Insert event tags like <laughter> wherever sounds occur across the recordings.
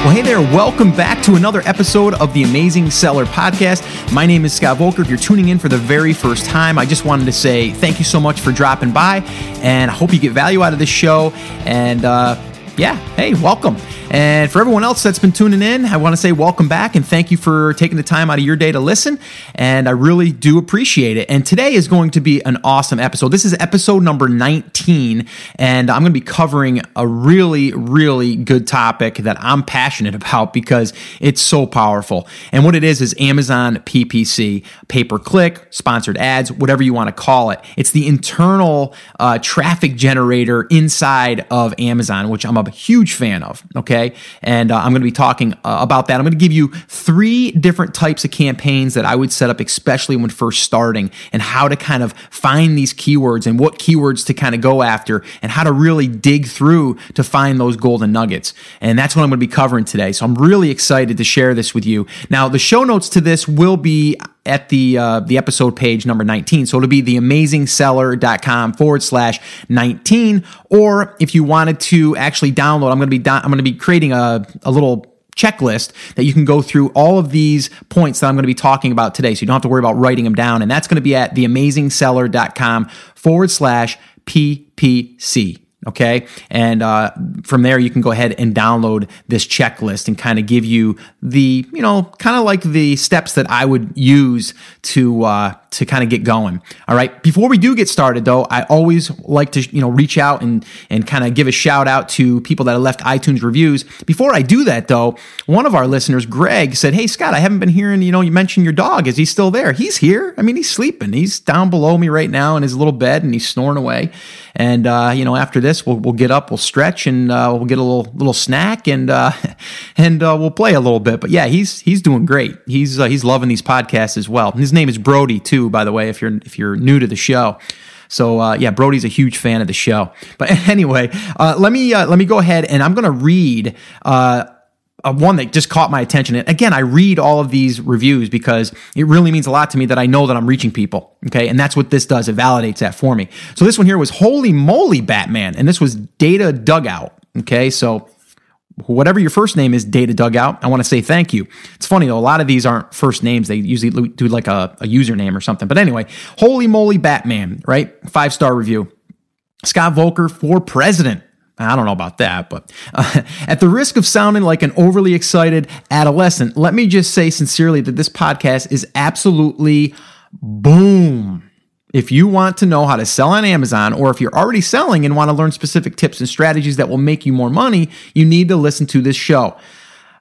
Well, hey there, welcome back to another episode of the Amazing Seller Podcast. My name is Scott Voelker. If you're tuning in for the very first time, I just wanted to say thank you so much for dropping by, and I hope you get value out of this show. And uh, yeah, hey, welcome. And for everyone else that's been tuning in, I want to say welcome back and thank you for taking the time out of your day to listen. And I really do appreciate it. And today is going to be an awesome episode. This is episode number 19, and I'm going to be covering a really, really good topic that I'm passionate about because it's so powerful. And what it is is Amazon PPC, pay per click, sponsored ads, whatever you want to call it. It's the internal uh, traffic generator inside of Amazon, which I'm a huge fan of. Okay okay? And uh, I'm going to be talking uh, about that. I'm going to give you three different types of campaigns that I would set up, especially when first starting, and how to kind of find these keywords and what keywords to kind of go after, and how to really dig through to find those golden nuggets. And that's what I'm going to be covering today. So I'm really excited to share this with you. Now, the show notes to this will be at the uh, the episode page number 19. So it'll be theamazingseller.com forward slash 19. Or if you wanted to actually download, I'm going to be do- I'm going to be creating a, a little checklist that you can go through all of these points that I'm going to be talking about today. So you don't have to worry about writing them down. And that's going to be at theamazingseller.com forward slash PPC. Okay. And uh, from there, you can go ahead and download this checklist and kind of give you the, you know, kind of like the steps that I would use to, uh, to kind of get going. All right. Before we do get started though, I always like to, you know, reach out and, and kind of give a shout out to people that have left iTunes reviews. Before I do that though, one of our listeners, Greg, said, Hey, Scott, I haven't been hearing, you know, you mentioned your dog. Is he still there? He's here. I mean, he's sleeping. He's down below me right now in his little bed and he's snoring away. And, uh, you know, after this, we'll, we'll get up, we'll stretch and, uh, we'll get a little, little snack and, uh, <laughs> and, uh, we'll play a little bit. But yeah, he's, he's doing great. He's, uh, he's loving these podcasts as well. His name is Brody too too, by the way, if you're if you're new to the show. So uh, yeah, Brody's a huge fan of the show. But <laughs> anyway, uh, let me uh, let me go ahead and I'm going to read uh, one that just caught my attention. And again, I read all of these reviews because it really means a lot to me that I know that I'm reaching people. Okay, and that's what this does. It validates that for me. So this one here was Holy Moly Batman, and this was Data Dugout. Okay, so whatever your first name is, Data Dugout, I want to say thank you. It's funny though, a lot of these aren't first names. They usually do like a, a username or something. But anyway, holy moly, Batman, right? Five star review. Scott Voelker for president. I don't know about that, but uh, <laughs> at the risk of sounding like an overly excited adolescent, let me just say sincerely that this podcast is absolutely boom. If you want to know how to sell on Amazon, or if you're already selling and want to learn specific tips and strategies that will make you more money, you need to listen to this show.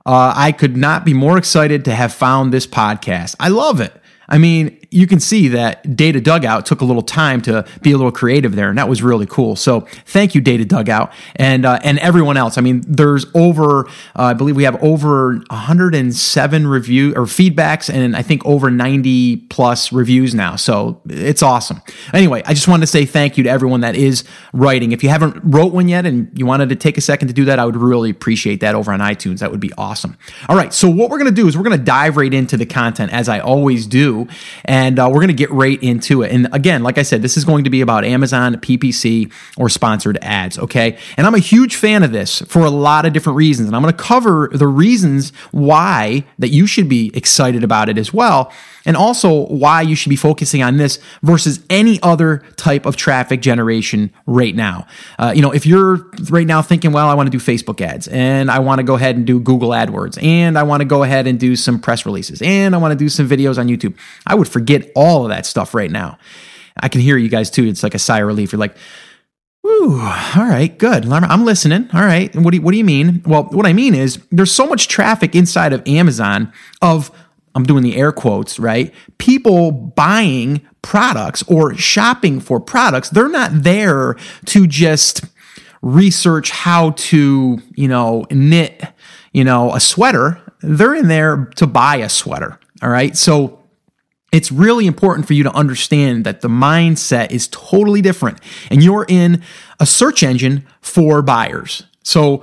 Uh, I could not be more excited to have found this podcast. I love it. I mean, you can see that Data Dugout took a little time to be a little creative there, and that was really cool. So thank you, Data Dugout, and uh, and everyone else. I mean, there's over, uh, I believe we have over 107 review or feedbacks, and I think over 90 plus reviews now. So it's awesome. Anyway, I just wanted to say thank you to everyone that is writing. If you haven't wrote one yet and you wanted to take a second to do that, I would really appreciate that over on iTunes. That would be awesome. All right, so what we're gonna do is we're gonna dive right into the content as I always do, and and uh, we're going to get right into it. And again, like I said, this is going to be about Amazon, PPC, or sponsored ads. Okay. And I'm a huge fan of this for a lot of different reasons. And I'm going to cover the reasons why that you should be excited about it as well and also why you should be focusing on this versus any other type of traffic generation right now. Uh, you know, if you're right now thinking, well, I want to do Facebook ads and I want to go ahead and do Google AdWords and I want to go ahead and do some press releases and I want to do some videos on YouTube, I would forget all of that stuff right now. I can hear you guys too. It's like a sigh of relief. You're like, Ooh, all right, good. I'm listening. All right. What do you, what do you mean? Well, what I mean is there's so much traffic inside of Amazon of I'm doing the air quotes, right? People buying products or shopping for products, they're not there to just research how to, you know, knit, you know, a sweater. They're in there to buy a sweater. All right. So it's really important for you to understand that the mindset is totally different and you're in a search engine for buyers. So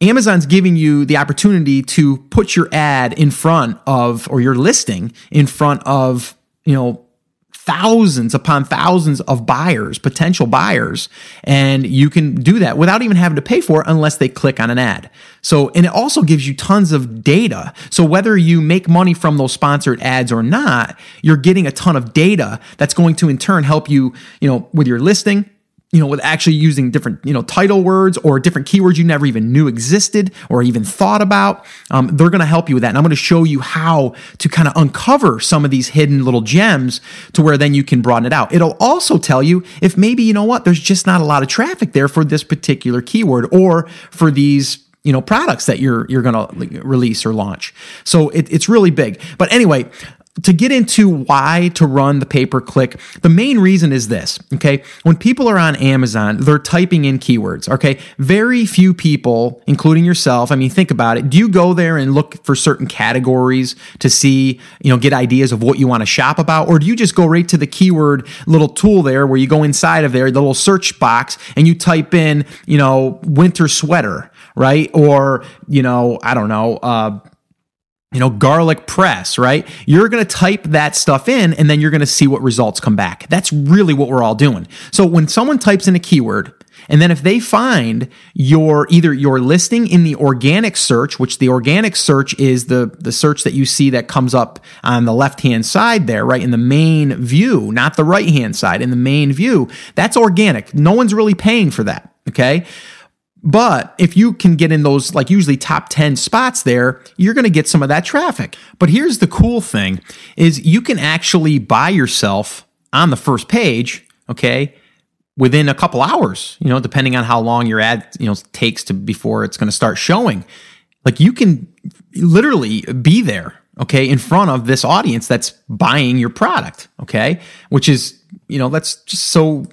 Amazon's giving you the opportunity to put your ad in front of, or your listing in front of, you know, thousands upon thousands of buyers, potential buyers, and you can do that without even having to pay for it unless they click on an ad. So, and it also gives you tons of data. So whether you make money from those sponsored ads or not, you're getting a ton of data that's going to in turn help you, you know, with your listing, you know, with actually using different, you know, title words or different keywords you never even knew existed or even thought about. Um, they're going to help you with that. And I'm going to show you how to kind of uncover some of these hidden little gems to where then you can broaden it out. It'll also tell you if maybe, you know what, there's just not a lot of traffic there for this particular keyword or for these you know products that you're you're going to release or launch so it, it's really big but anyway to get into why to run the pay per click, the main reason is this. Okay. When people are on Amazon, they're typing in keywords. Okay. Very few people, including yourself, I mean, think about it. Do you go there and look for certain categories to see, you know, get ideas of what you want to shop about? Or do you just go right to the keyword little tool there where you go inside of there, the little search box, and you type in, you know, winter sweater, right? Or, you know, I don't know, uh, you know, garlic press, right? You're going to type that stuff in and then you're going to see what results come back. That's really what we're all doing. So when someone types in a keyword, and then if they find your either your listing in the organic search, which the organic search is the, the search that you see that comes up on the left hand side there, right? In the main view, not the right hand side, in the main view, that's organic. No one's really paying for that. Okay. But if you can get in those, like usually top 10 spots there, you're going to get some of that traffic. But here's the cool thing is you can actually buy yourself on the first page, okay, within a couple hours, you know, depending on how long your ad, you know, takes to before it's going to start showing. Like you can literally be there, okay, in front of this audience that's buying your product, okay, which is, you know, that's just so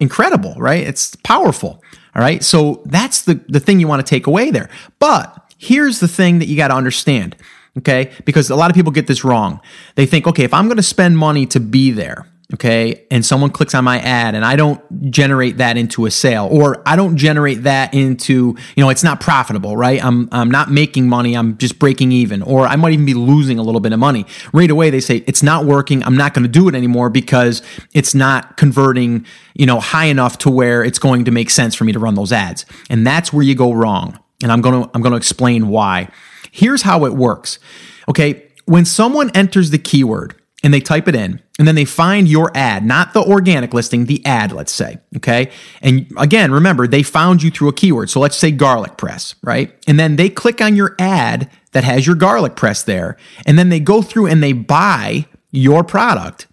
incredible, right? It's powerful. All right. So that's the, the thing you want to take away there. But here's the thing that you got to understand. Okay. Because a lot of people get this wrong. They think, okay, if I'm going to spend money to be there, okay, and someone clicks on my ad and I don't generate that into a sale or I don't generate that into, you know, it's not profitable, right? I'm I'm not making money, I'm just breaking even or I might even be losing a little bit of money. Right away they say it's not working, I'm not going to do it anymore because it's not converting, you know, high enough to where it's going to make sense for me to run those ads. And that's where you go wrong. And I'm going to I'm going to explain why. Here's how it works. Okay, when someone enters the keyword and they type it in and then they find your ad, not the organic listing, the ad, let's say. Okay. And again, remember, they found you through a keyword. So let's say garlic press, right? And then they click on your ad that has your garlic press there. And then they go through and they buy your product.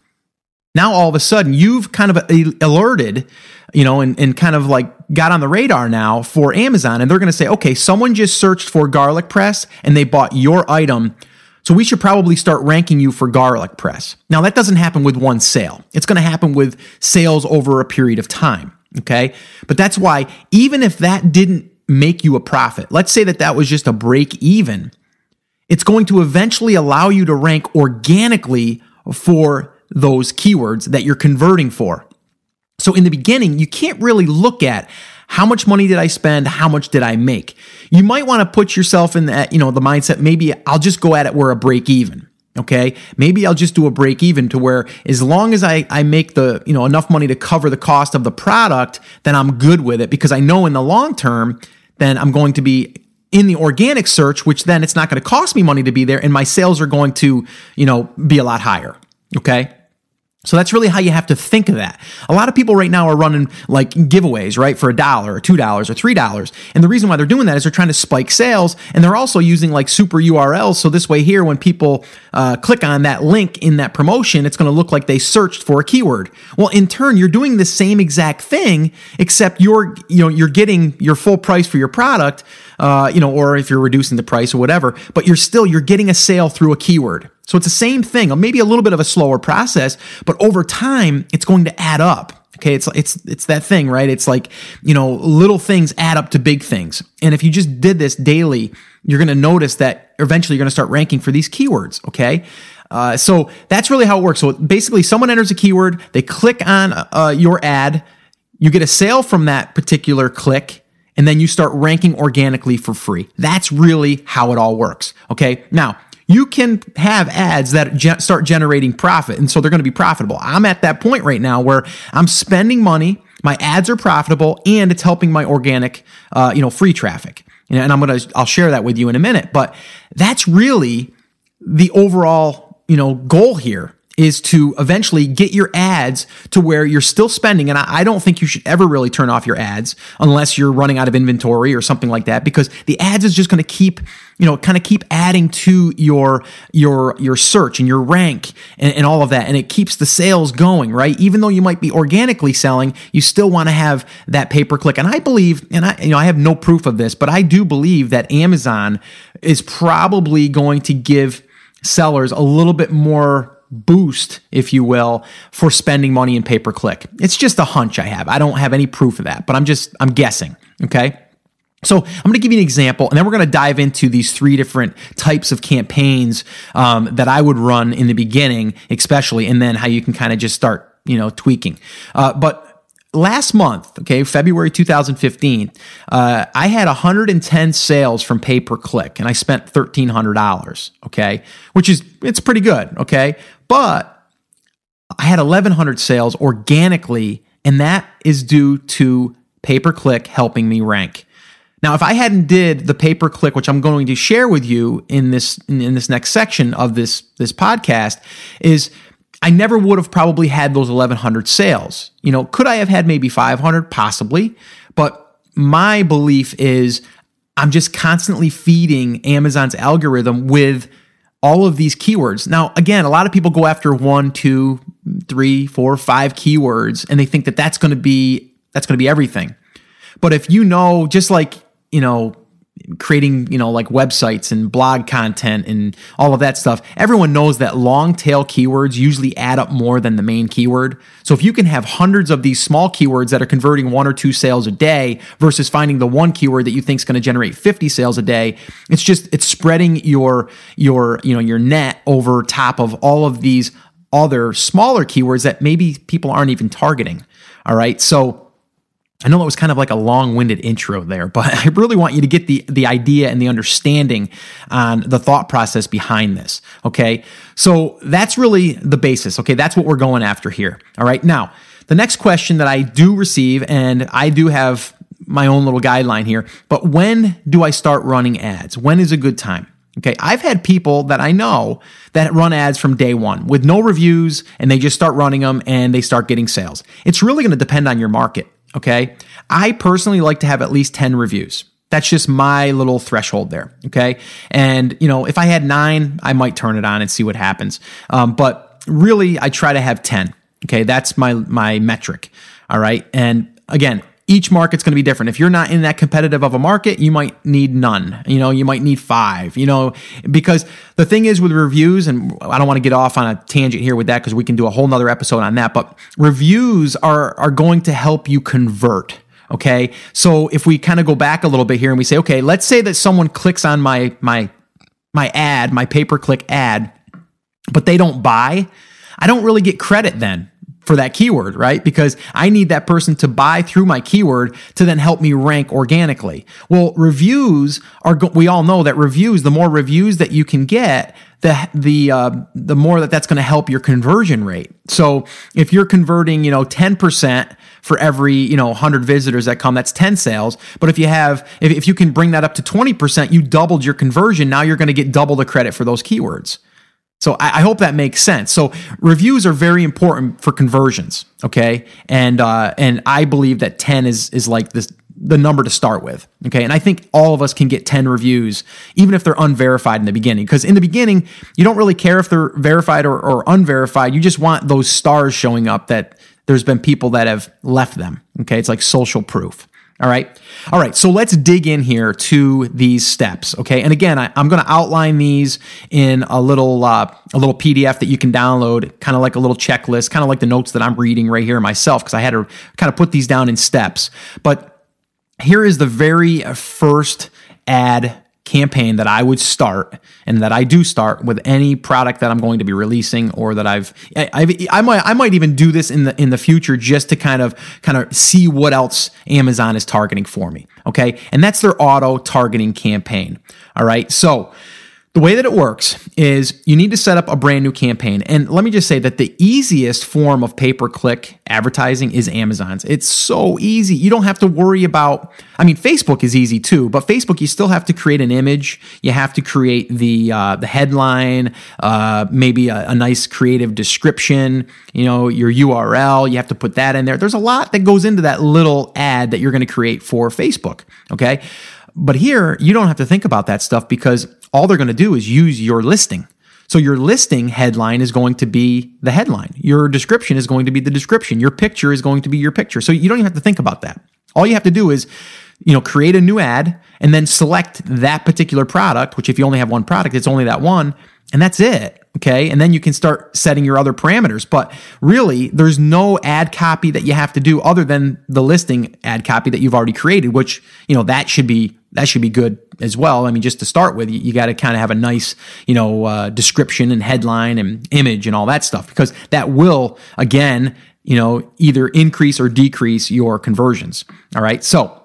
Now, all of a sudden, you've kind of alerted, you know, and, and kind of like got on the radar now for Amazon. And they're going to say, okay, someone just searched for garlic press and they bought your item so we should probably start ranking you for garlic press. Now, that doesn't happen with one sale. It's going to happen with sales over a period of time. Okay. But that's why, even if that didn't make you a profit, let's say that that was just a break even, it's going to eventually allow you to rank organically for those keywords that you're converting for. So in the beginning, you can't really look at how much money did I spend? How much did I make? You might want to put yourself in that, you know, the mindset, maybe I'll just go at it where a break even. Okay. Maybe I'll just do a break even to where as long as I, I make the, you know, enough money to cover the cost of the product, then I'm good with it because I know in the long term, then I'm going to be in the organic search, which then it's not going to cost me money to be there and my sales are going to, you know, be a lot higher. Okay. So that's really how you have to think of that. A lot of people right now are running like giveaways, right, for a dollar or two dollars or three dollars. And the reason why they're doing that is they're trying to spike sales and they're also using like super URLs. So this way here, when people uh, click on that link in that promotion, it's going to look like they searched for a keyword. Well, in turn, you're doing the same exact thing, except you're, you know, you're getting your full price for your product, uh, you know, or if you're reducing the price or whatever, but you're still, you're getting a sale through a keyword. So it's the same thing, or maybe a little bit of a slower process, but over time, it's going to add up. Okay, it's it's it's that thing, right? It's like you know, little things add up to big things, and if you just did this daily, you're going to notice that eventually you're going to start ranking for these keywords. Okay, uh, so that's really how it works. So basically, someone enters a keyword, they click on uh, your ad, you get a sale from that particular click, and then you start ranking organically for free. That's really how it all works. Okay, now you can have ads that ge- start generating profit. And so they're going to be profitable. I'm at that point right now where I'm spending money, my ads are profitable, and it's helping my organic, uh, you know, free traffic. And I'm to, I'll share that with you in a minute. But that's really the overall, you know, goal here is to eventually get your ads to where you're still spending. And I, I, don't think you should ever really turn off your ads unless you're running out of inventory or something like that, because the ads is just going to keep, you know, kind of keep adding to your, your, your search and your rank and, and all of that. And it keeps the sales going, right? Even though you might be organically selling, you still want to have that pay per click. And I believe, and I, you know, I have no proof of this, but I do believe that Amazon is probably going to give sellers a little bit more boost, if you will, for spending money in pay per click. It's just a hunch I have. I don't have any proof of that, but I'm just, I'm guessing. Okay. So I'm going to give you an example, and then we're going to dive into these three different types of campaigns um, that I would run in the beginning, especially, and then how you can kind of just start, you know, tweaking. Uh, but last month, okay, February 2015, uh, I had 110 sales from pay per click and I spent $1,300, okay, which is, it's pretty good, okay, but I had 1,100 sales organically, and that is due to pay per click helping me rank. Now, if I hadn't did the pay per click, which I'm going to share with you in this in this next section of this this podcast, is I never would have probably had those 1100 sales. You know, could I have had maybe 500? Possibly. But my belief is I'm just constantly feeding Amazon's algorithm with all of these keywords. Now, again, a lot of people go after one, two, three, four, five keywords, and they think that that's going to be that's going to be everything. But if you know, just like you know, creating, you know, like websites and blog content and all of that stuff. Everyone knows that long tail keywords usually add up more than the main keyword. So if you can have hundreds of these small keywords that are converting one or two sales a day versus finding the one keyword that you think is going to generate 50 sales a day, it's just it's spreading your your, you know, your net over top of all of these other smaller keywords that maybe people aren't even targeting. All right? So I know that was kind of like a long-winded intro there, but <laughs> I really want you to get the the idea and the understanding on the thought process behind this. Okay, so that's really the basis. Okay, that's what we're going after here. All right, now the next question that I do receive, and I do have my own little guideline here, but when do I start running ads? When is a good time? Okay, I've had people that I know that run ads from day one with no reviews and they just start running them and they start getting sales. It's really going to depend on your market. Okay. I personally like to have at least 10 reviews. That's just my little threshold there. Okay. And, you know, if I had nine, I might turn it on and see what happens. Um, but really, I try to have 10. Okay. That's my, my metric. All right. And again, each market's going to be different. If you're not in that competitive of a market, you might need none. You know, you might need five, you know, because the thing is with reviews, and I don't want to get off on a tangent here with that because we can do a whole nother episode on that, but reviews are, are going to help you convert. Okay. So if we kind of go back a little bit here and we say, okay, let's say that someone clicks on my, my, my ad, my pay per click ad, but they don't buy. I don't really get credit then for that keyword, right? Because I need that person to buy through my keyword to then help me rank organically. Well, reviews are, we all know that reviews, the more reviews that you can get, the, the, uh, the more that that's going to help your conversion rate. So if you're converting, you know, 10% for every, you know, 100 visitors that come, that's 10 sales. But if you have, if, if you can bring that up to 20%, you doubled your conversion. Now you're going to get double the credit for those keywords. So I, I, hope that makes sense. So reviews are very important for conversions. Okay, and uh, and I believe that ten is is like this the number to start with. Okay, and I think all of us can get ten reviews, even if they're unverified in the beginning. Because in the beginning, you don't really care if they're verified or, or unverified. You just want those stars showing up that there's been people that have left them. Okay, it's like social proof. All right. All right. So let's dig in here to these steps. Okay. And again, I, am going to outline these in a little, uh, a little PDF that you can download, kind of like a little checklist, kind of like the notes that I'm reading right here myself, because I had to kind of put these down in steps. But here is the very first ad campaign that I would start and that I do start with any product that I'm going to be releasing or that I've, I've I might I might even do this in the in the future just to kind of kind of see what else Amazon is targeting for me. Okay. And that's their auto targeting campaign. All right. So The way that it works is you need to set up a brand new campaign. And let me just say that the easiest form of pay per click advertising is Amazon's. It's so easy. You don't have to worry about, I mean, Facebook is easy too, but Facebook, you still have to create an image. You have to create the, uh, the headline, uh, maybe a, a nice creative description, you know, your URL. You have to put that in there. There's a lot that goes into that little ad that you're going to create for Facebook. Okay. But here, you don't have to think about that stuff because all they're going to do is use your listing. So your listing headline is going to be the headline. Your description is going to be the description. Your picture is going to be your picture. So you don't even have to think about that. All you have to do is, you know, create a new ad and then select that particular product, which if you only have one product, it's only that one, and that's it. Okay. And then you can start setting your other parameters. But really, there's no ad copy that you have to do other than the listing ad copy that you've already created, which, you know, that should be that should be good as well. I mean, just to start with, you, you got to kind of have a nice, you know, uh, description and headline and image and all that stuff because that will, again, you know, either increase or decrease your conversions. All right. So,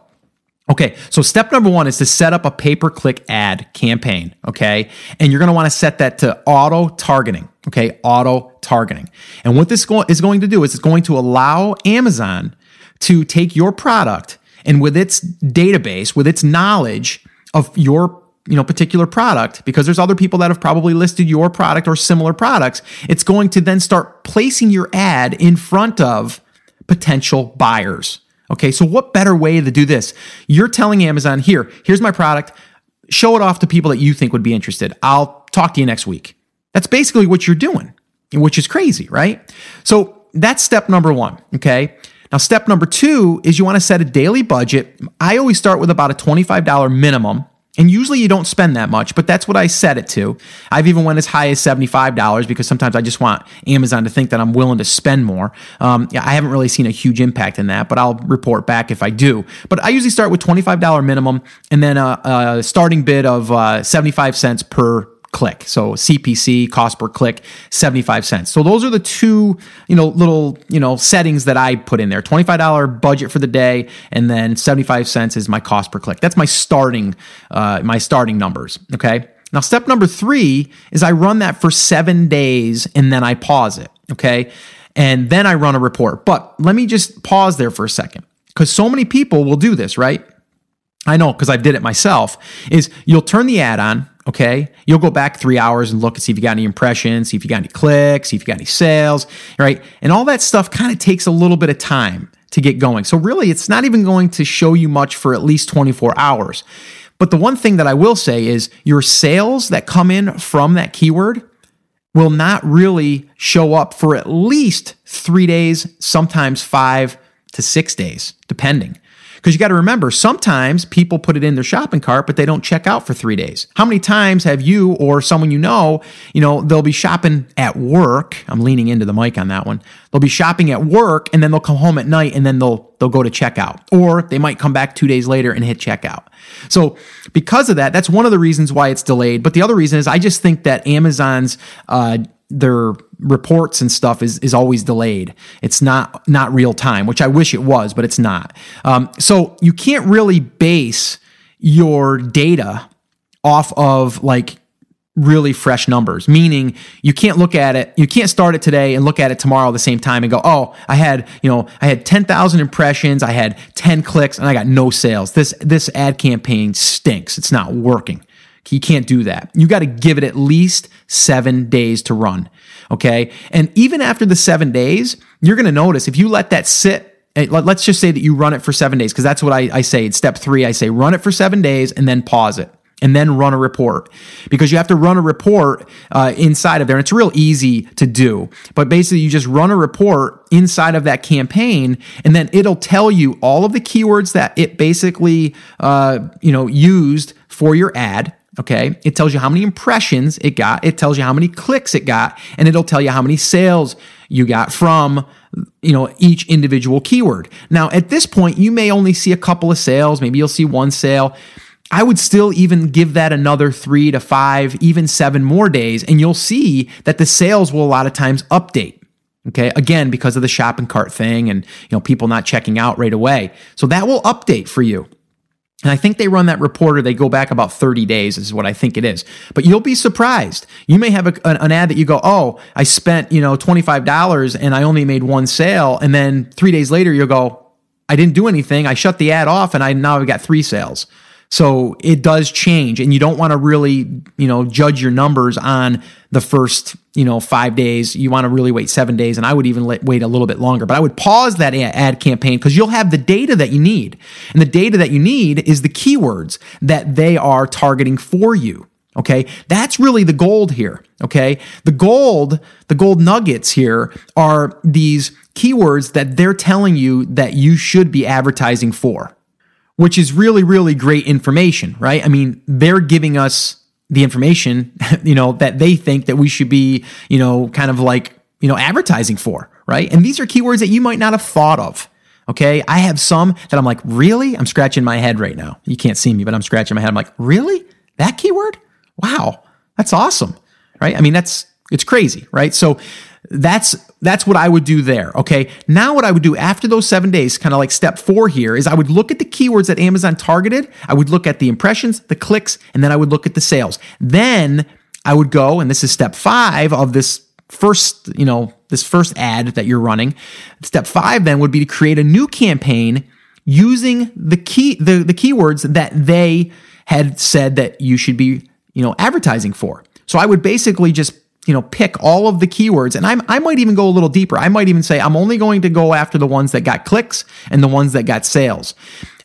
Okay, so step number one is to set up a pay per click ad campaign. Okay, and you're going to want to set that to auto targeting. Okay, auto targeting. And what this is going to do is it's going to allow Amazon to take your product and with its database, with its knowledge of your you know particular product because there's other people that have probably listed your product or similar products it's going to then start placing your ad in front of potential buyers okay so what better way to do this? You're telling amazon here here's my product. Show it off to people that you think would be interested. I'll talk to you next week. That's basically what you're doing which is crazy right? So that's step number one okay? Now, step number two is you want to set a daily budget. I always start with about a $25 minimum. And usually you don't spend that much, but that's what I set it to. I've even went as high as $75 because sometimes I just want Amazon to think that I'm willing to spend more. Um, yeah, I haven't really seen a huge impact in that, but I'll report back if I do. But I usually start with $25 minimum and then a, a starting bid of uh, 75 cents per click. So CPC, cost per click, 75 cents. So those are the two, you know, little, you know, settings that I put in there. $25 budget for the day and then 75 cents is my cost per click. That's my starting uh, my starting numbers, okay? Now step number 3 is I run that for 7 days and then I pause it, okay? And then I run a report. But let me just pause there for a second cuz so many people will do this, right? I know because I did it myself, is you'll turn the ad on, okay? You'll go back three hours and look and see if you got any impressions, see if you got any clicks, see if you got any sales, right? And all that stuff kind of takes a little bit of time to get going. So really, it's not even going to show you much for at least 24 hours. But the one thing that I will say is your sales that come in from that keyword will not really show up for at least three days, sometimes five to six days, depending. Because you got to remember, sometimes people put it in their shopping cart, but they don't check out for three days. How many times have you or someone you know, you know, they'll be shopping at work. I'm leaning into the mic on that one. They'll be shopping at work and then they'll come home at night and then they'll they'll go to checkout. Or they might come back two days later and hit checkout. So because of that, that's one of the reasons why it's delayed. But the other reason is I just think that Amazon's uh, their reports and stuff is is always delayed. It's not not real time, which I wish it was, but it's not. Um, so you can't really base your data off of like really fresh numbers meaning you can't look at it you can't start it today and look at it tomorrow at the same time and go oh i had you know i had 10,000 impressions i had 10 clicks and i got no sales this this ad campaign stinks it's not working you can't do that. You got to give it at least seven days to run. Okay. And even after the seven days, you're going to notice if you let that sit, eh, let's just say that you run it for seven days, because that's what I, I say. It's step three. I say run it for seven days and then pause it and then run a report because you have to run a report uh, inside of there. And it's real easy to do, but basically you just run a report inside of that campaign, and then it'll tell you all of the keywords that it basically uh, you know used for your ad. Okay. It tells you how many impressions it got. It tells you how many clicks it got, and it'll tell you how many sales you got from, you know, each individual keyword. Now, at this point, you may only see a couple of sales. Maybe you'll see one sale. I would still even give that another three to five, even seven more days, and you'll see that the sales will a lot of times update. Okay. Again, because of the shopping cart thing and, you know, people not checking out right away. So that will update for you. And I think they run that report or they go back about 30 days is what I think it is. But you'll be surprised. You may have a, an ad that you go, oh, I spent, you know, $25 and I only made one sale. And then three days later, you'll go, I didn't do anything. I shut the ad off and I now I've got three sales. So it does change and you don't want to really, you know, judge your numbers on the first, you know, 5 days. You want to really wait 7 days and I would even let, wait a little bit longer. But I would pause that ad campaign cuz you'll have the data that you need. And the data that you need is the keywords that they are targeting for you. Okay. That's really the gold here. Okay. The gold, the gold nuggets here are these keywords that they're telling you that you should be advertising for which is really, really great information, right? I mean, they're giving us the information, <laughs> you know, that they think that we should be, you know, kind of like, you know, advertising for, right? And these are keywords that you might not have thought of. Okay. I have some that I'm like, really? I'm scratching my head right now. You can't see me, but I'm scratching my head. I'm like, really? That keyword? Wow. That's awesome. Right. I mean, that's, it's crazy. Right. So that's that's what I would do there. Okay. Now what I would do after those seven days, kind of like step four here, is I would look at the keywords that Amazon targeted. I would look at the impressions, the clicks, and then I would look at the sales. Then I would go, and this is step five of this first, you know, this first ad that you're running. Step five then would be to create a new campaign using the key the, the keywords that they had said that you should be, you know, advertising for. So I would basically just you know pick all of the keywords. And I'm, i might even go a little deeper. I might even say i'm only going to go after the ones that got clicks and the ones that got sales.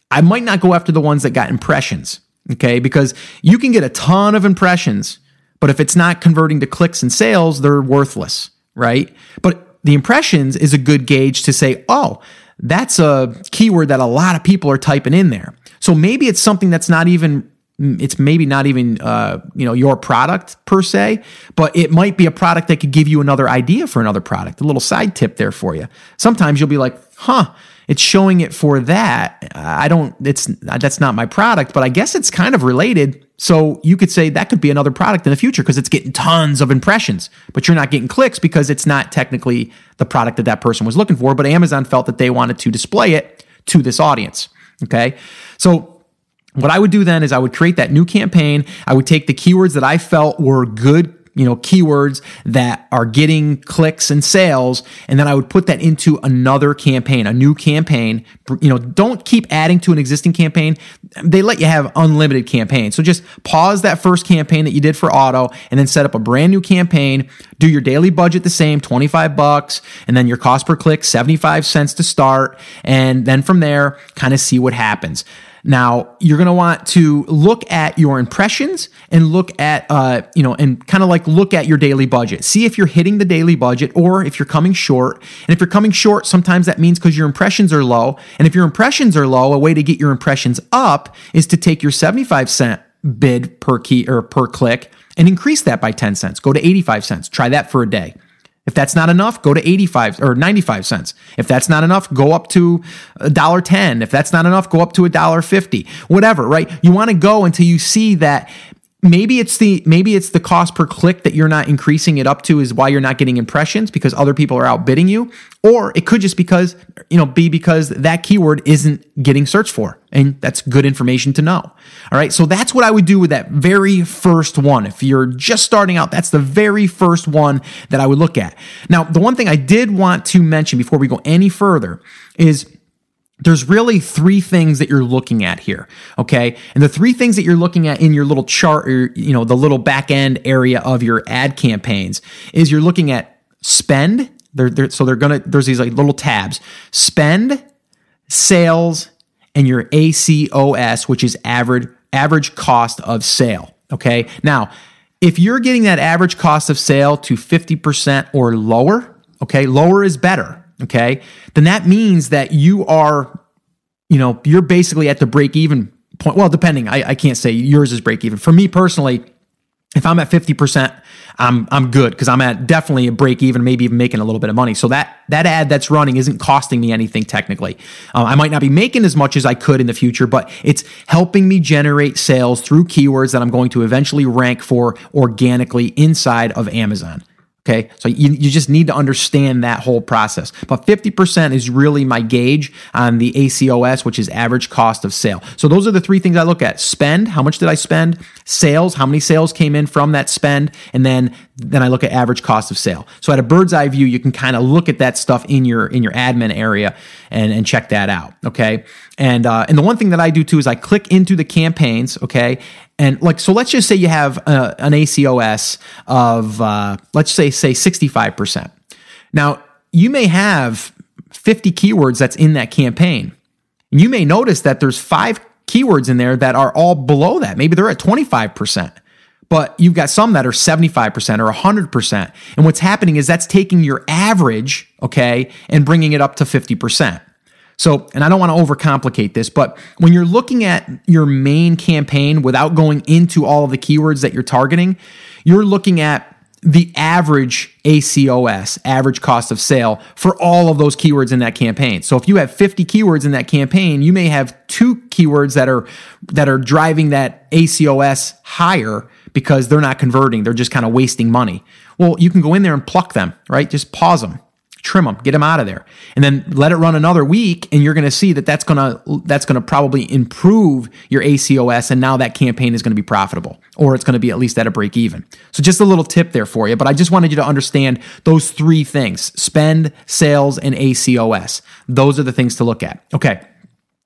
I might not go after the ones that got impressions okay? Because you can get a ton of impressions but if it's not converting to clicks and sales they're worthless right? But the impressions is a good gauge to say oh that's a keyword that a lot of people are typing in there. So maybe it's something that's not even it's maybe not even uh, you know your product per se, but it might be a product that could give you another idea for another product. A little side tip there for you. Sometimes you'll be like, "Huh, it's showing it for that. I don't. It's that's not my product, but I guess it's kind of related." So you could say that could be another product in the future because it's getting tons of impressions, but you're not getting clicks because it's not technically the product that that person was looking for. But Amazon felt that they wanted to display it to this audience. Okay, so what I would do then is I would create that new campaign. I would take the keywords that I felt were good you know keywords that are getting clicks and sales and then i would put that into another campaign a new campaign. You know don't keep adding to an existing campaign. They let you have unlimited campaigns. So just pause that first campaign that you did for auto and then set up a brand new campaign. Do your daily budget the same 25 bucks and then your cost per click 75 cents to start. And then from there kind of see what happens now, you're going to want to look at your impressions and look at, uh, you know, and kind of like look at your daily budget. See if you're hitting the daily budget or if you're coming short. And if you're coming short, sometimes that means because your impressions are low. And if your impressions are low, a way to get your impressions up is to take your 75 cent bid per key or per click and increase that by 10 cents. Go to 85 cents. Try that for a day. If that's not enough, go to 85 or 95 cents. If that's not enough, go up to $1.10. If that's not enough, go up to $1.50. Whatever, right? You want to go until you see that maybe it's the maybe it's the cost per click that you're not increasing it up to is why you're not getting impressions because other people are outbidding you or it could just because you know be because that keyword isn't getting searched for and that's good information to know. All right so that's what i would do with that very first one. If you're just starting out that's the very first one that i would look at. Now the one thing i did want to mention before we go any further is there's really three things that you're looking at here okay? And the three things that you're looking at in your little chart or you know the little back end area of your ad campaigns is you're looking at spend. They're, they're, so they're gonna there's these like little tabs. Spend sales and your acos which is average average cost of sale okay? Now if you're getting that average cost of sale to 50% or lower okay lower is better okay, then that means that you are, you know, you're basically at the break even point. Well, depending, I, I can't say yours is break even. For me personally, if I'm at 50%, I'm I'm good because I'm at definitely a break even, maybe even making a little bit of money. So that that ad that's running isn't costing me anything technically. Uh, I might not be making as much as I could in the future, but it's helping me generate sales through keywords that I'm going to eventually rank for organically inside of Amazon. Okay. So you, you just need to understand that whole process. But 50% is really my gauge on the ACOS, which is average cost of sale. So those are the three things I look at. Spend, how much did I spend? Sales, how many sales came in from that spend? And then then I look at average cost of sale. So at a bird's eye view, you can kind of look at that stuff in your in your admin area and, and check that out. Okay. And uh, and the one thing that I do too is I click into the campaigns, okay, and like, so let's just say you have uh, an ACOS of, uh, let's say, say 65%. Now, you may have 50 keywords that's in that campaign. You may notice that there's five keywords in there that are all below that. Maybe they're at 25%, but you've got some that are 75% or 100%. And what's happening is that's taking your average, okay, and bringing it up to 50%. So, and I don't want to overcomplicate this, but when you're looking at your main campaign without going into all of the keywords that you're targeting, you're looking at the average ACOS, average cost of sale, for all of those keywords in that campaign. So if you have 50 keywords in that campaign, you may have two keywords that are that are driving that ACOS higher because they're not converting, they're just kind of wasting money. Well, you can go in there and pluck them, right? Just pause them trim them, get them out of there, and then let it run another week, and you're going to see that that's going to that's going to probably improve your ACOS, and now that campaign is going to be profitable, or it's going to be at least at a break even. So just a little tip there for you, but I just wanted you to understand those three things: spend, sales, and ACOS. Those are the things to look at. Okay.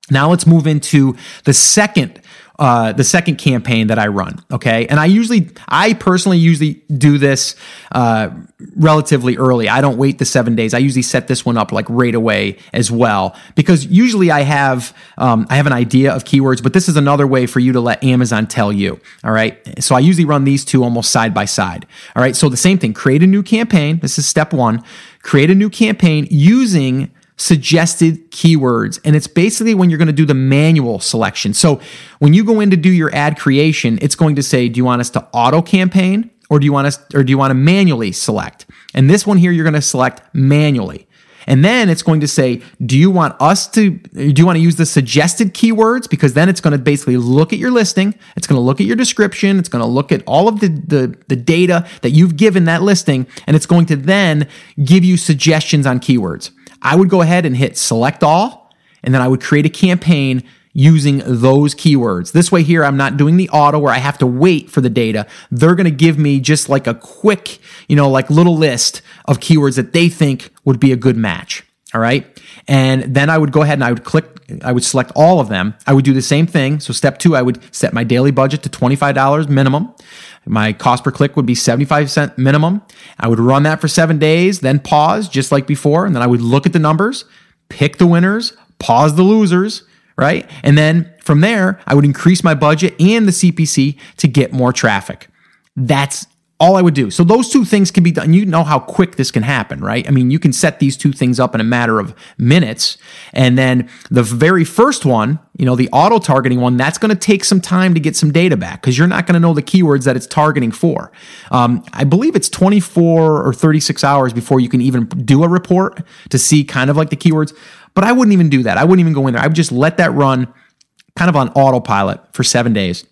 Now let's move into the second uh, the second campaign that I run. Okay. And I usually, I personally usually do this uh, relatively early. I don't wait the seven days. I usually set this one up like right away as well because usually I have, um, I have an idea of keywords, but this is another way for you to let Amazon tell you. All right. So I usually run these two almost side by side. All right. So the same thing, create a new campaign. This is step one. Create a new campaign using suggested keywords. And it's basically when you're going to do the manual selection. So when you go in to do your ad creation, it's going to say, do you want us to auto campaign or do you want us, or do you want to manually select? And this one here, you're going to select manually. And then it's going to say, do you want us to, do you want to use the suggested keywords? Because then it's going to basically look at your listing. It's going to look at your description. It's going to look at all of the, the, the data that you've given that listing. And it's going to then give you suggestions on keywords. I would go ahead and hit select all, and then I would create a campaign using those keywords. This way here, I'm not doing the auto where I have to wait for the data. They're going to give me just like a quick, you know, like little list of keywords that they think would be a good match. All right. And then I would go ahead and I would click, I would select all of them. I would do the same thing. So step two, I would set my daily budget to $25 minimum. My cost per click would be 75 cent minimum. I would run that for seven days, then pause just like before. And then I would look at the numbers, pick the winners, pause the losers, right? And then from there, I would increase my budget and the CPC to get more traffic. That's all I would do. So those two things can be done. You know how quick this can happen, right? I mean, you can set these two things up in a matter of minutes. And then the very first one, you know, the auto targeting one, that's going to take some time to get some data back because you're not going to know the keywords that it's targeting for. Um, I believe it's 24 or 36 hours before you can even do a report to see kind of like the keywords. But I wouldn't even do that. I wouldn't even go in there. I would just let that run kind of on autopilot for seven days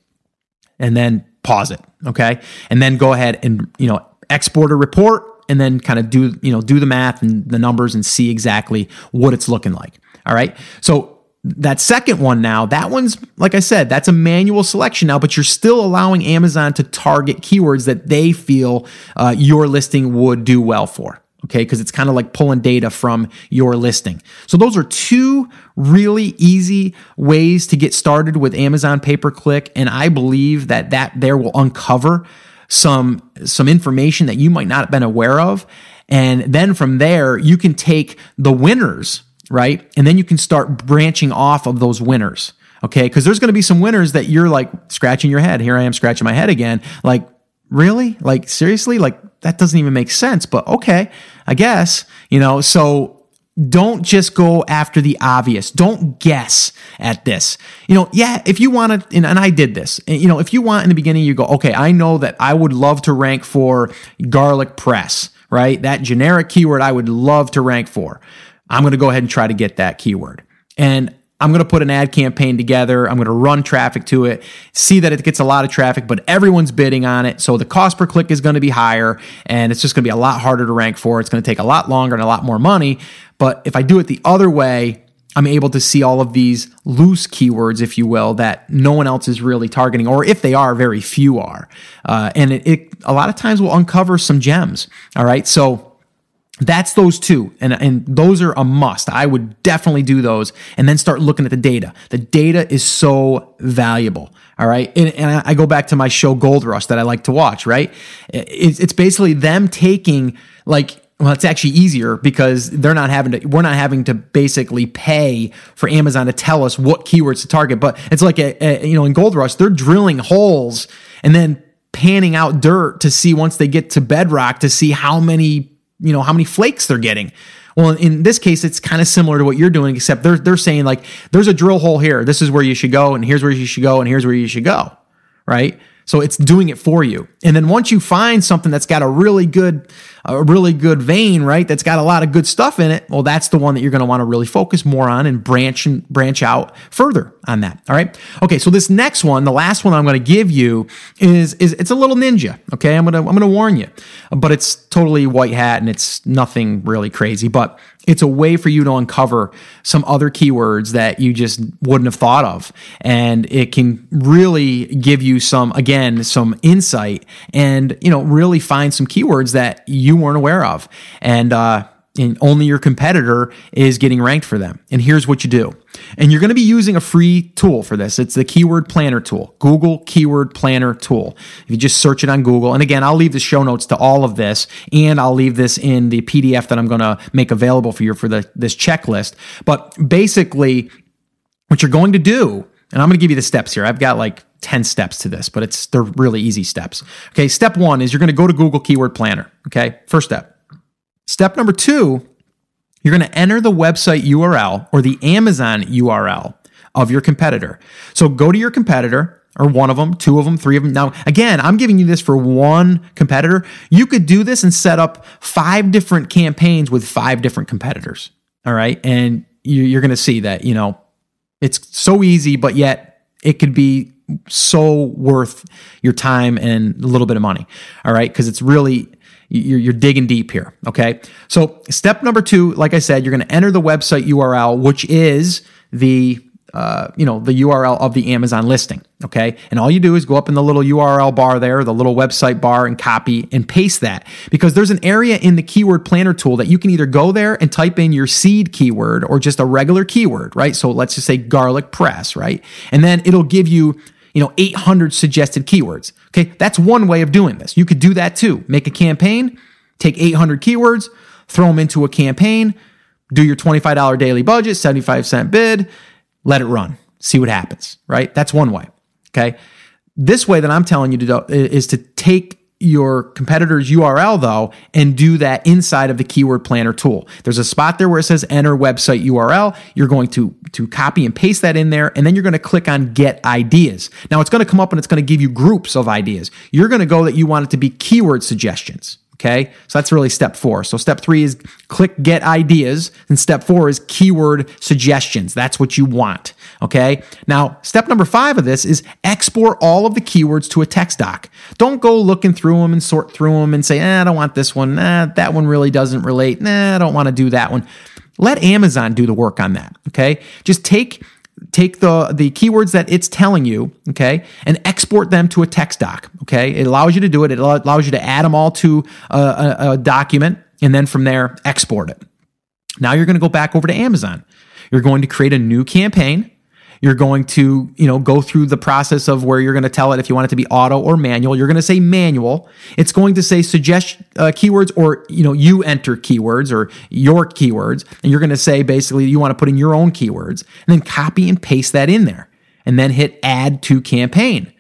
and then pause it. Okay. And then go ahead and, you know, export a report and then kind of do, you know, do the math and the numbers and see exactly what it's looking like. All right. So that second one now, that one's, like I said, that's a manual selection now, but you're still allowing Amazon to target keywords that they feel uh, your listing would do well for okay? Because it's kind of like pulling data from your listing. So those are two really easy ways to get started with Amazon pay per click, and I believe that that there will uncover some some information that you might not have been aware of, and then from there you can take the winners, right, and then you can start branching off of those winners. Okay, because there's going to be some winners that you're like scratching your head. Here I am scratching my head again. Like, really? Like, seriously? Like, that doesn't even make sense, but okay, I guess, you know, so don't just go after the obvious. Don't guess at this. You know, yeah, if you want to, and, I did this, you know, if you want in the beginning, you go, okay, I know that I would love to rank for garlic press, right? That generic keyword I would love to rank for. I'm going to go ahead and try to get that keyword. And I'm going to put an ad campaign together. I'm going to run traffic to it, see that it gets a lot of traffic, but everyone's bidding on it. So the cost per click is going to be higher and it's just going to be a lot harder to rank for. It's going to take a lot longer and a lot more money. But if I do it the other way, I'm able to see all of these loose keywords, if you will, that no one else is really targeting, or if they are, very few are. Uh, and it, it a lot of times will uncover some gems. All right. So, that's those two. And, and those are a must. I would definitely do those and then start looking at the data. The data is so valuable. All right. And, and I go back to my show Gold Rush that I like to watch, right? It's, it's basically them taking like, well, it's actually easier because they're not having to, we're not having to basically pay for Amazon to tell us what keywords to target. But it's like, a, a you know, in Gold Rush, they're drilling holes and then panning out dirt to see once they get to bedrock to see how many you know, how many flakes they're getting. Well, in this case, it's kind of similar to what you're doing, except they're they're saying like, there's a drill hole here. This is where you should go, and here's where you should go, and here's where you should go. Right. So it's doing it for you. And then once you find something that's got a really good, a really good vein, right? That's got a lot of good stuff in it. Well, that's the one that you're going to want to really focus more on and branch and branch out further on that. All right. Okay. So this next one, the last one I'm going to give you is, is it's a little ninja. Okay. I'm going to, I'm going to warn you, but it's totally white hat and it's nothing really crazy, but it's a way for you to uncover some other keywords that you just wouldn't have thought of. And it can really give you some, again, some insight and, you know, really find some keywords that you weren't aware of. And, uh, and only your competitor is getting ranked for them. And here's what you do. And you're going to be using a free tool for this. It's the Keyword Planner tool, Google Keyword Planner tool. If you just search it on Google, and again, I'll leave the show notes to all of this, and I'll leave this in the PDF that I'm going to make available for you for the, this checklist. But basically, what you're going to do, and I'm going to give you the steps here. I've got like 10 steps to this, but it's they're really easy steps. Okay, step 1 is you're going to go to Google Keyword Planner, okay? First step. Step number two, you're going to enter the website URL or the Amazon URL of your competitor. So go to your competitor or one of them, two of them, three of them. Now, again, I'm giving you this for one competitor. You could do this and set up five different campaigns with five different competitors. All right. And you're going to see that, you know, it's so easy, but yet it could be so worth your time and a little bit of money. All right. Cause it's really, you're, you're digging deep here. Okay. So step number two, like I said, you're going to enter the website URL, which is the uh, you know, the URL of the Amazon listing. Okay. And all you do is go up in the little URL bar there, the little website bar, and copy and paste that because there's an area in the keyword planner tool that you can either go there and type in your seed keyword or just a regular keyword, right? So let's just say garlic press, right? And then it'll give you you know, 800 suggested keywords. Okay, that's one way of doing this. You could do that too. Make a campaign, take 800 keywords, throw them into a campaign, do your $25 daily budget, 75 cent bid, let it run, see what happens, right? That's one way. Okay. This way that I'm telling you to do is to take your competitor's URL though and do that inside of the keyword planner tool. There's a spot there where it says enter website URL. You're going to to copy and paste that in there and then you're going to click on get ideas. Now it's going to come up and it's going to give you groups of ideas. You're going to go that you want it to be keyword suggestions. Okay. So that's really step four. So step three is click get ideas. And step four is keyword suggestions. That's what you want. Okay. Now, step number five of this is export all of the keywords to a text doc. Don't go looking through them and sort through them and say, eh, I don't want this one. Nah, that one really doesn't relate. Nah, I don't want to do that one. Let Amazon do the work on that. Okay. Just take take the the keywords that it's telling you, okay, and export them to a text doc, okay? It allows you to do it. It allows you to add them all to a, a, a document, and then from there export it. Now you're going to go back over to Amazon. You're going to create a new campaign you're going to, you know, go through the process of where you're going to tell it if you want it to be auto or manual. You're going to say manual. It's going to say suggest uh, keywords or, you know, you enter keywords or your keywords. And you're going to say basically you want to put in your own keywords and then copy and paste that in there and then hit add to campaign.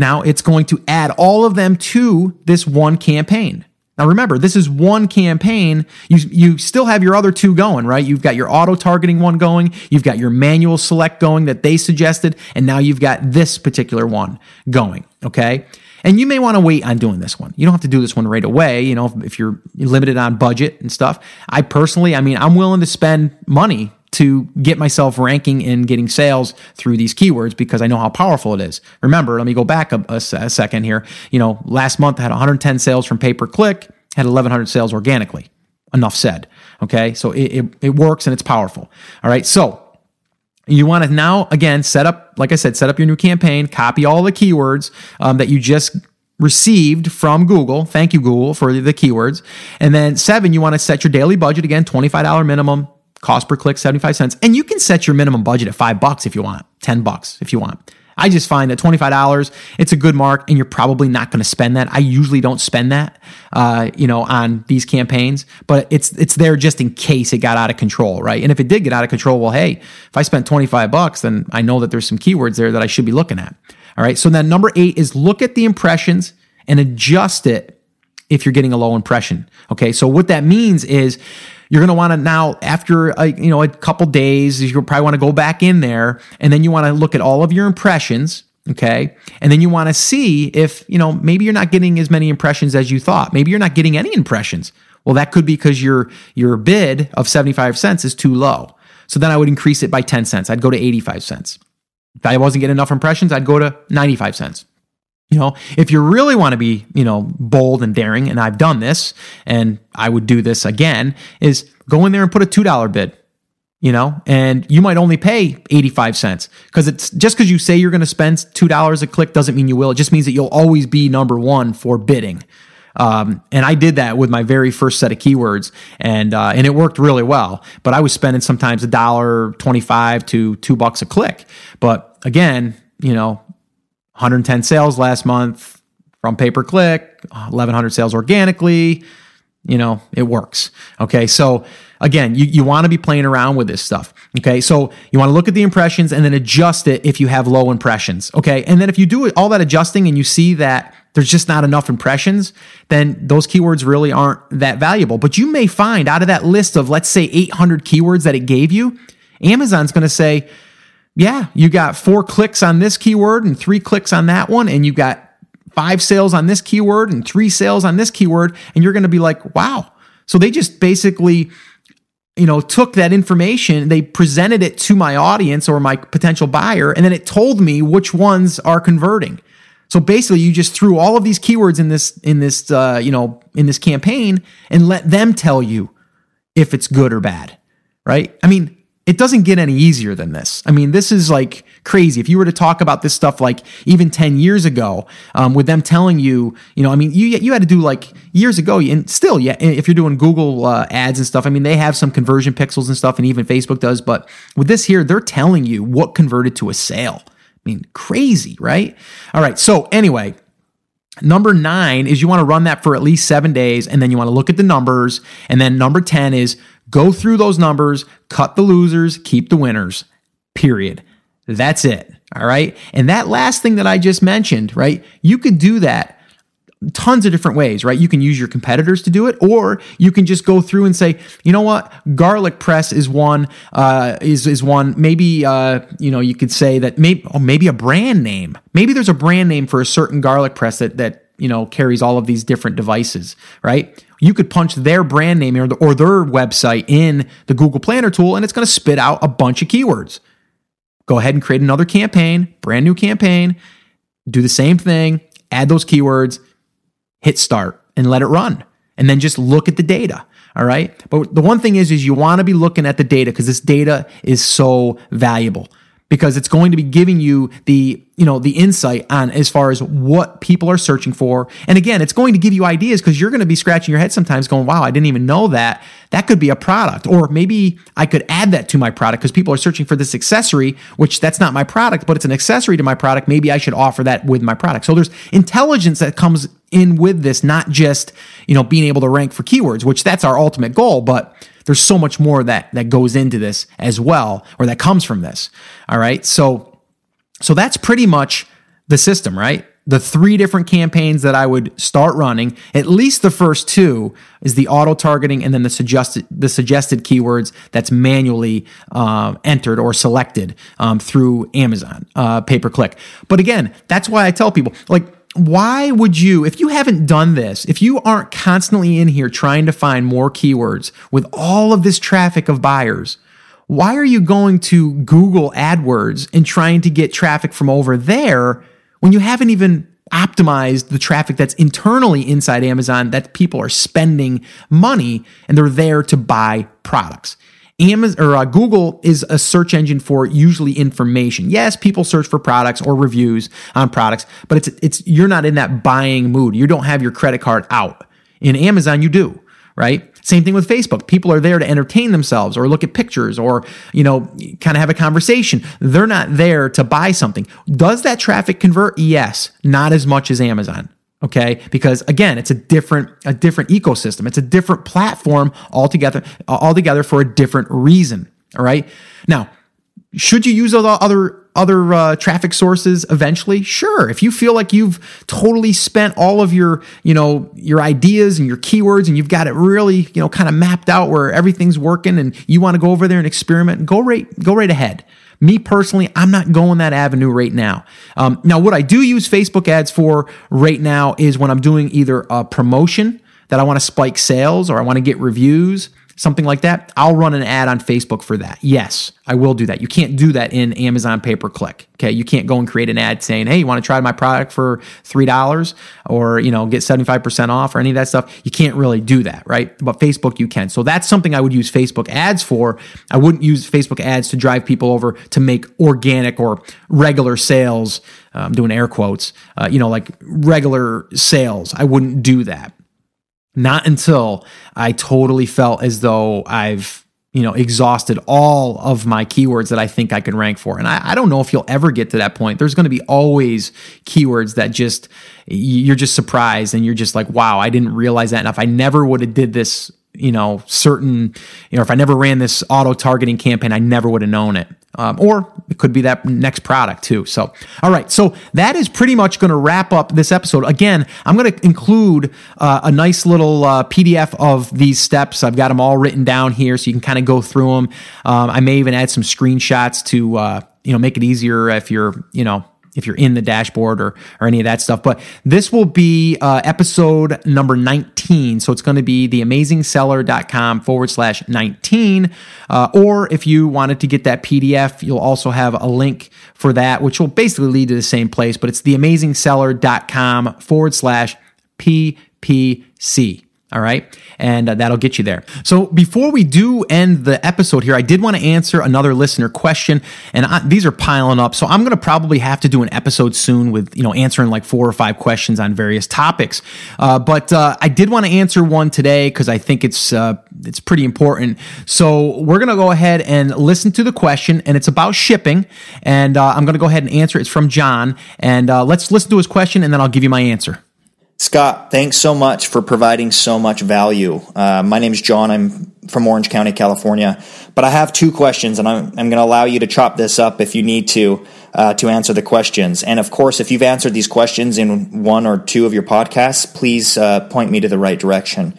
Now it's going to add all of them to this one campaign. Now remember, this is one campaign. You, you still have your other two going, right? You've got your auto targeting one going, you've got your manual select going that they suggested, and now you've got this particular one going, okay? And you may want to wait on doing this one. You don't have to do this one right away, you know, if, you're limited on budget and stuff. I personally, I mean, I'm willing to spend money to get myself ranking and getting sales through these keywords because I know how powerful it is. Remember, let me go back a, a, a second here. You know, last month I had 110 sales from pay per click, had 1,100 sales organically. Enough said. Okay, so it, it, it works and it's powerful. All right, so you want to now again set up, like I said, set up your new campaign, copy all the keywords um, that you just received from Google. Thank you, Google, for the keywords. And then seven, you want to set your daily budget again, $25 minimum, cost per click 75 cents. And you can set your minimum budget at five bucks if you want, 10 bucks if you want. I just find that $25, it's a good mark and you're probably not going to spend that. I usually don't spend that, uh, you know, on these campaigns, but it's, it's there just in case it got out of control, right? And if it did get out of control, well, hey, if I spent 25 bucks, then I know that there's some keywords there that I should be looking at. All right. So then number eight is look at the impressions and adjust it if you're getting a low impression. Okay. So what that means is you're going to want to now after a, you know a couple days you probably want to go back in there and then you want to look at all of your impressions okay? And then you want to see if you know maybe you're not getting as many impressions as you thought. Maybe you're not getting any impressions. Well that could be because your your bid of 75 cents is too low. So then i would increase it by 10 cents. I'd go to 85 cents. If i wasn't getting enough impressions i'd go to 95 cents you know, if you really want to be, you know, bold and daring, and I've done this and I would do this again, is go in there and put a $2 bid, you know, and you might only pay 85 cents because it's just because you say you're going to spend $2 a click doesn't mean you will. It just means that you'll always be number one for bidding. Um, and I did that with my very first set of keywords, and uh, and it worked really well. But I was spending sometimes a dollar twenty-five to two bucks a click. But again, you know, 110 sales last month from pay per click, 1100 sales organically. You know, it works. Okay. So again, you, you want to be playing around with this stuff. Okay. So you want to look at the impressions and then adjust it if you have low impressions. Okay. And then if you do all that adjusting and you see that there's just not enough impressions, then those keywords really aren't that valuable. But you may find out of that list of, let's say, 800 keywords that it gave you, Amazon's going to say, yeah, you got four clicks on this keyword and three clicks on that one, and you got five sales on this keyword and three sales on this keyword, and you're going to be like, wow. So they just basically, you know, took that information, they presented it to my audience or my potential buyer, and then it told me which ones are converting. So basically, you just threw all of these keywords in this in this uh, you know in this campaign and let them tell you if it's good or bad, right? I mean, it doesn't get any easier than this. I mean, this is like crazy. If you were to talk about this stuff like even 10 years ago, um, with them telling you, you know, I mean, you, you had to do like years ago, and still, yeah, if you're doing Google uh, ads and stuff, I mean, they have some conversion pixels and stuff, and even Facebook does. But with this here, they're telling you what converted to a sale. I mean, crazy, right? All right. So, anyway, Number nine is you want to run that for at least seven days, and then you want to look at the numbers. And then number 10 is go through those numbers, cut the losers, keep the winners, period. That's it. All right. And that last thing that I just mentioned, right? You could do that tons of different ways, right? You can use your competitors to do it, or you can just go through and say, you know what, garlic press is one, uh, is is one. Maybe uh, you know you could say that maybe oh, maybe a brand name. Maybe there's a brand name for a certain garlic press that that you know carries all of these different devices, right? You could punch their brand name or, the, or their website in the Google Planner tool, and it's going to spit out a bunch of keywords. Go ahead and create another campaign, brand new campaign. Do the same thing. Add those keywords hit start and let it run and then just look at the data all right? But the one thing is is you want to be looking at the data because this data is so valuable because it's going to be giving you the you know the insight on as far as what people are searching for. And again it's going to give you ideas because you're going to be scratching your head sometimes going wow i didn't even know that. That could be a product. Or maybe i could add that to my product because people are searching for this accessory which that's not my product but it's an accessory to my product. Maybe i should offer that with my product. So there's intelligence that comes in with this not just you know being able to rank for keywords which that's our ultimate goal. But there's so much more that that goes into this as well, or that comes from this. All right. So so that's pretty much the system, right? The three different campaigns that I would start running, at least the first two, is the auto targeting and then the suggested the suggested keywords that's manually uh, entered or selected um, through Amazon uh, pay per click. But again, that's why I tell people like why would you, if you haven't done this, if you aren't constantly in here trying to find more keywords with all of this traffic of buyers, why are you going to Google AdWords and trying to get traffic from over there when you haven't even optimized the traffic that's internally inside Amazon that people are spending money and they're there to buy products? Amazon or uh, Google is a search engine for usually information. Yes, people search for products or reviews on products, but it's it's you're not in that buying mood. You don't have your credit card out. In Amazon, you do right? Same thing with Facebook. People are there to entertain themselves or look at pictures or, you know, kind of have a conversation. They're not there to buy something. Does that traffic convert? Yes, not as much as Amazon. Okay, because again, it's a different a different ecosystem. It's a different platform altogether altogether for a different reason. All right. Now, should you use other other uh, traffic sources eventually? Sure. If you feel like you've totally spent all of your, you know, your ideas and your keywords and you've got it really, you know, kind of mapped out where everything's working and you want to go over there and experiment, go right, go right ahead. Me personally, I'm not going that avenue right now. Um, now, what I do use Facebook ads for right now is when I'm doing either a promotion that I want to spike sales or I want to get reviews something like that, I'll run an ad on Facebook for that. Yes, I will do that. You can't do that in Amazon pay per click. Okay. You can't go and create an ad saying, Hey, you want to try my product for $3 or, you know, get 75% off or any of that stuff. You can't really do that, right? But Facebook, you can. So that's something I would use Facebook ads for. I wouldn't use Facebook ads to drive people over to make organic or regular sales. I'm doing air quotes, uh, you know, like regular sales. I wouldn't do that. Not until I totally felt as though I've you know exhausted all of my keywords that I think I can rank for. And I, I don't know if you'll ever get to that point. There's going to be always keywords that just you're just surprised and you're just like, wow, I didn't realize that enough. I never would have did this you know, certain, you know, if I never ran this auto targeting campaign, I never would have known it. Um, or it could be that next product too. So, all right. So that is pretty much going to wrap up this episode. Again, I'm going to include uh, a nice little uh, PDF of these steps. I've got them all written down here so you can kind of go through them. Um, I may even add some screenshots to, uh, you know, make it easier if you're, you know, if you're in the dashboard or, or any of that stuff. But this will be uh, episode number 19. So it's going to be theamazingseller.com forward slash 19. Uh, or if you wanted to get that PDF, you'll also have a link for that, which will basically lead to the same place. But it's theamazingseller.com forward slash PPC. All right. And uh, that'll get you there. So before we do end the episode here, I did want to answer another listener question and I, these are piling up. So I'm going to probably have to do an episode soon with, you know, answering like four or five questions on various topics. Uh, but uh, I did want to answer one today because I think it's, uh, it's pretty important. So we're going to go ahead and listen to the question and it's about shipping. And uh, I'm going to go ahead and answer. It's from John. And uh, let's listen to his question and then I'll give you my answer. Scott, thanks so much for providing so much value. Uh, my name is John. I'm from Orange County, California. But I have two questions, and I'm, I'm going to allow you to chop this up if you need to uh, to answer the questions. And of course, if you've answered these questions in one or two of your podcasts, please uh, point me to the right direction.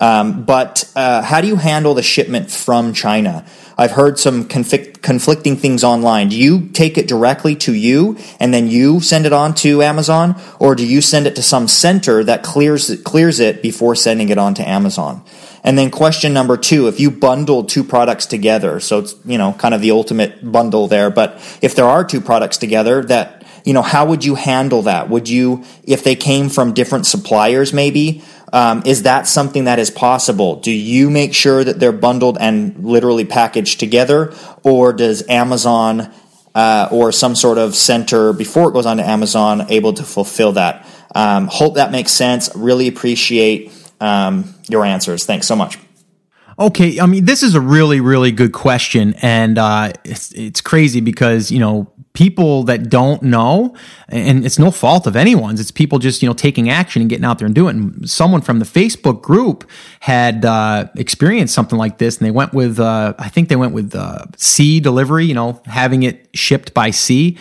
Um, but uh, how do you handle the shipment from China? I've heard some conflict, conflicting things online. Do you take it directly to you and then you send it on to Amazon, or do you send it to some center that clears it, clears it before sending it on to Amazon? And then question number two, if you bundle two products together, so it's, you know, kind of the ultimate bundle there, but if there are two products together that, you know, how would you handle that? Would you, if they came from different suppliers maybe, um, is that something that is possible? Do you make sure that they're bundled and literally packaged together, or does Amazon uh, or some sort of center before it goes on to Amazon able to fulfill that? Um, hope that makes sense. Really appreciate um, your answers. Thanks so much. Okay, I mean, this is a really, really good question, and uh, it's it's crazy because you know people that don't know, and it's no fault of anyone's. It's people just you know taking action and getting out there and doing. it. someone from the Facebook group had uh, experienced something like this, and they went with uh, I think they went with uh, sea delivery. You know, having it shipped by sea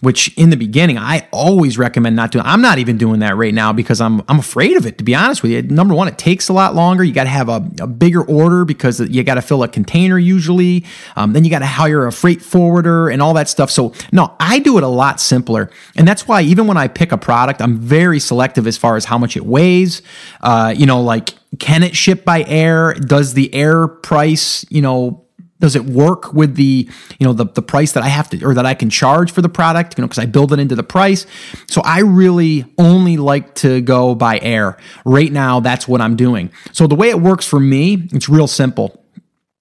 which in the beginning I always recommend not doing. I'm not even doing that right now because I'm I'm afraid of it. To be honest with you, number one, it takes a lot longer. You got to have a, a, bigger order because you got to fill a container usually. Um, then you got to hire a freight forwarder and all that stuff. So no, I do it a lot simpler, and that's why even when I pick a product, I'm very selective as far as how much it weighs. Uh, you know, like can it ship by air? Does the air price, you know, does it work with the you know the, the price that i have to or that i can charge for the product you know because i build it into the price. So i really only like to go by air. Right now that's what i'm doing. So the way it works for me it's real simple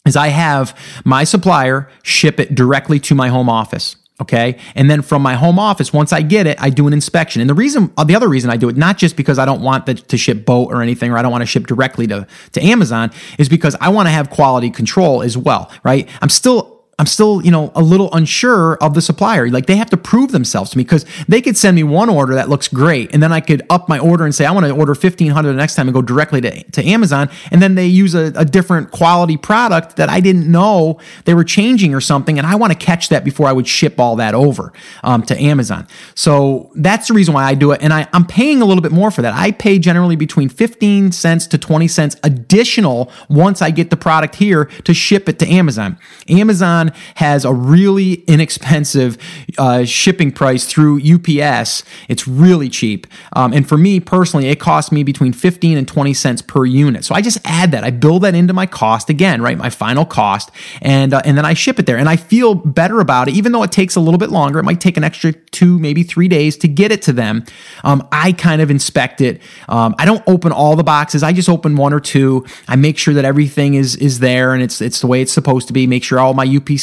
is i have my supplier ship it directly to my home office Okay. And then from my home office, once I get it, I do an inspection. And the reason, uh, the other reason I do it, not just because I don't want the, to ship boat or anything, or I don't want to ship directly to, to Amazon, is because I want to have quality control as well, right? I'm still I'm still, you know, a little unsure of the supplier. Like they have to prove themselves to me because they could send me one order that looks great, and then I could up my order and say I want to order fifteen hundred the next time and go directly to, to Amazon, and then they use a, a different quality product that I didn't know they were changing or something, and I want to catch that before I would ship all that over um, to Amazon. So that's the reason why I do it, and I, I'm paying a little bit more for that. I pay generally between fifteen cents to twenty cents additional once I get the product here to ship it to Amazon. Amazon has a really inexpensive uh, shipping price through UPS. It's really cheap. Um, and for me personally, it costs me between 15 and 20 cents per unit. So I just add that. I build that into my cost again, right? My final cost. And, uh, and then I ship it there. And I feel better about it, even though it takes a little bit longer. It might take an extra two, maybe three days to get it to them. Um, I kind of inspect it. Um, I don't open all the boxes. I just open one or two. I make sure that everything is, is there and it's, it's the way it's supposed to be. Make sure all my UPS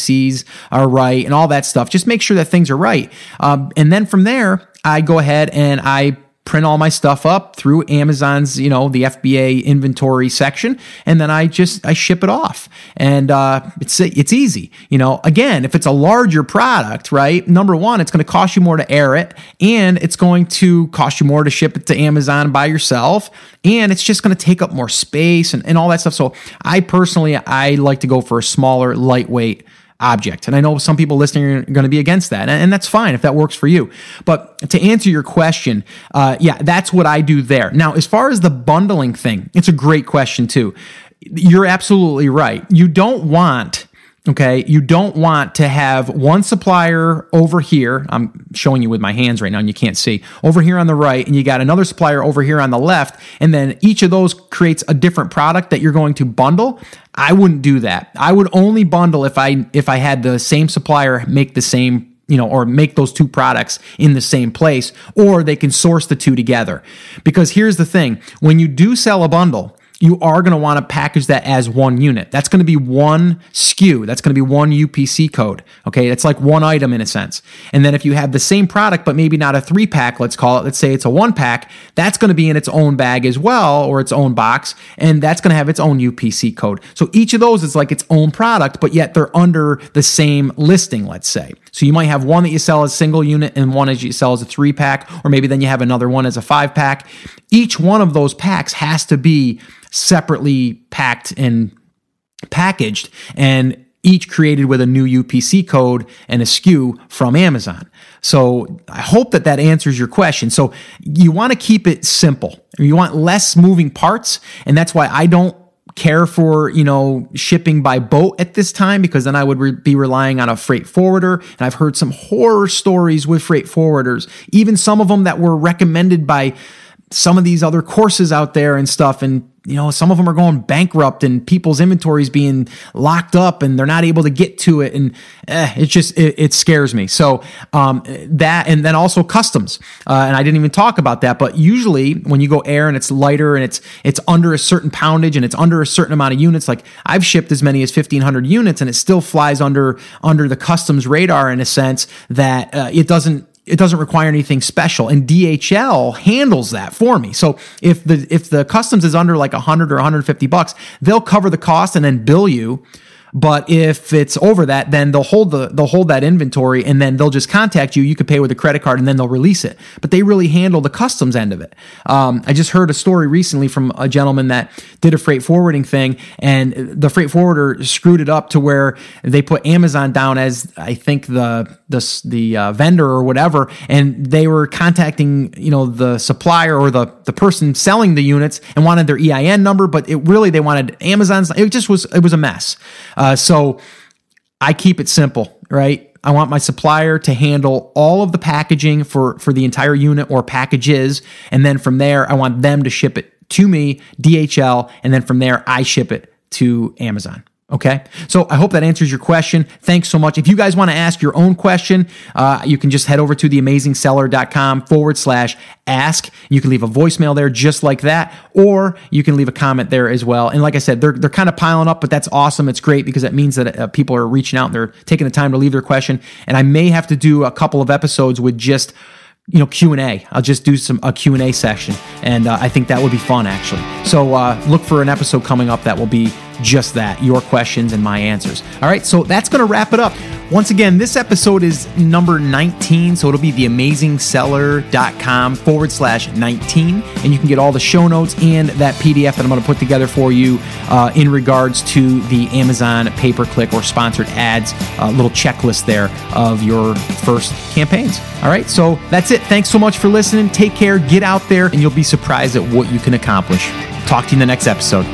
Are right and all that stuff. Just make sure that things are right. Um, and then from there, I go ahead and I print all my stuff up through Amazon's, you know, the FBA inventory section, and then I just I ship it off, and uh, it's it's easy. You know, again, if it's a larger product, right? Number one, it's going to cost you more to air it, and it's going to cost you more to ship it to Amazon by yourself, and it's just going to take up more space and, and all that stuff. So I personally I like to go for a smaller, lightweight object. And I know some people listening are going to be against that, and that's fine if that works for you. But to answer your question, uh, yeah, that's what I do there. Now, as far as the bundling thing, it's a great question too. You're absolutely right. You don't want Okay. You don't want to have one supplier over here. I'm showing you with my hands right now and you can't see over here on the right. And you got another supplier over here on the left. And then each of those creates a different product that you're going to bundle. I wouldn't do that. I would only bundle if I, if I had the same supplier make the same you know, or make those two products in the same place, or they can source the two together. Because here's the thing when you do sell a bundle, you are going to want to package that as one unit. That's going to be one SKU. That's going to be one UPC code. Okay. It's like one item in a sense. And then if you have the same product, but maybe not a three pack, let's call it, let's say it's a one pack, that's going to be in its own bag as well, or its own box. And that's going to have its own UPC code. So each of those is like its own product, but yet they're under the same listing, let's say. So you might have one that you sell as a single unit and one as you sell as a three pack, or maybe then you have another one as a five pack. Each one of those packs has to be separately packed and packaged and each created with a new UPC code and a SKU from Amazon. So I hope that that answers your question. So you want to keep it simple. You want less moving parts. And that's why I don't care for you know shipping by boat at this time because then I would re- be relying on a freight forwarder. And I've heard some horror stories with freight forwarders even some of them that were recommended by some of these other courses out there and stuff and you know some of them are going bankrupt and people's inventories being locked up and they're not able to get to it and eh, it just it, it, scares me. So um, that and then also customs uh, and i didn't even talk about that but usually when you go air and it's lighter and it's it's under a certain poundage and it's under a certain amount of units like i've shipped as many as 1500 units and it still flies under under the customs radar in a sense that uh, it doesn't it doesn't require anything special and DHL handles that for me. So if the if the customs is under like 100 or 150 bucks, they'll cover the cost and then bill you but if it's over that, then they'll hold the they'll hold that inventory and then they'll just contact you. You could pay with a credit card and then they'll release it. But they really handle the customs end of it. Um, I just heard a story recently from a gentleman that did a freight forwarding thing, and the freight forwarder screwed it up to where they put Amazon down as I think the the the uh, vendor or whatever, and they were contacting you know the supplier or the the person selling the units and wanted their EIN number, but it really they wanted Amazon's. It just was it was a mess. Uh, Uh, so I keep it simple, right? I want my supplier to handle all of the packaging for, for the entire unit or packages. And then from there, I want them to ship it to me, DHL. And then from there, I ship it to Amazon. Okay. So I hope that answers your question. Thanks so much. If you guys want to ask your own question, uh, you can just head over to theamazingseller.com forward slash ask. You can leave a voicemail there just like that, or you can leave a comment there as well. And like I said, they're, they're kind of piling up, but that's awesome. It's great because that means that uh, people are reaching out and they're taking the time to leave their question. And I may have to do a couple of episodes with just you know q&a i'll just do some a q&a session and uh, i think that would be fun actually so uh, look for an episode coming up that will be just that your questions and my answers. All right so that's going to wrap it up. Once again this episode is number 19 so it'll be theamazingseller.com forward slash 19 and you can get all the show notes and that pdf that i'm going to put together for you uh, in regards to the amazon pay-per-click or sponsored ads uh, little checklist there of your first campaigns. All right so that's it. Thanks so much for listening. Take care get out there and you'll be surprised at what you can accomplish. Talk to you in the next episode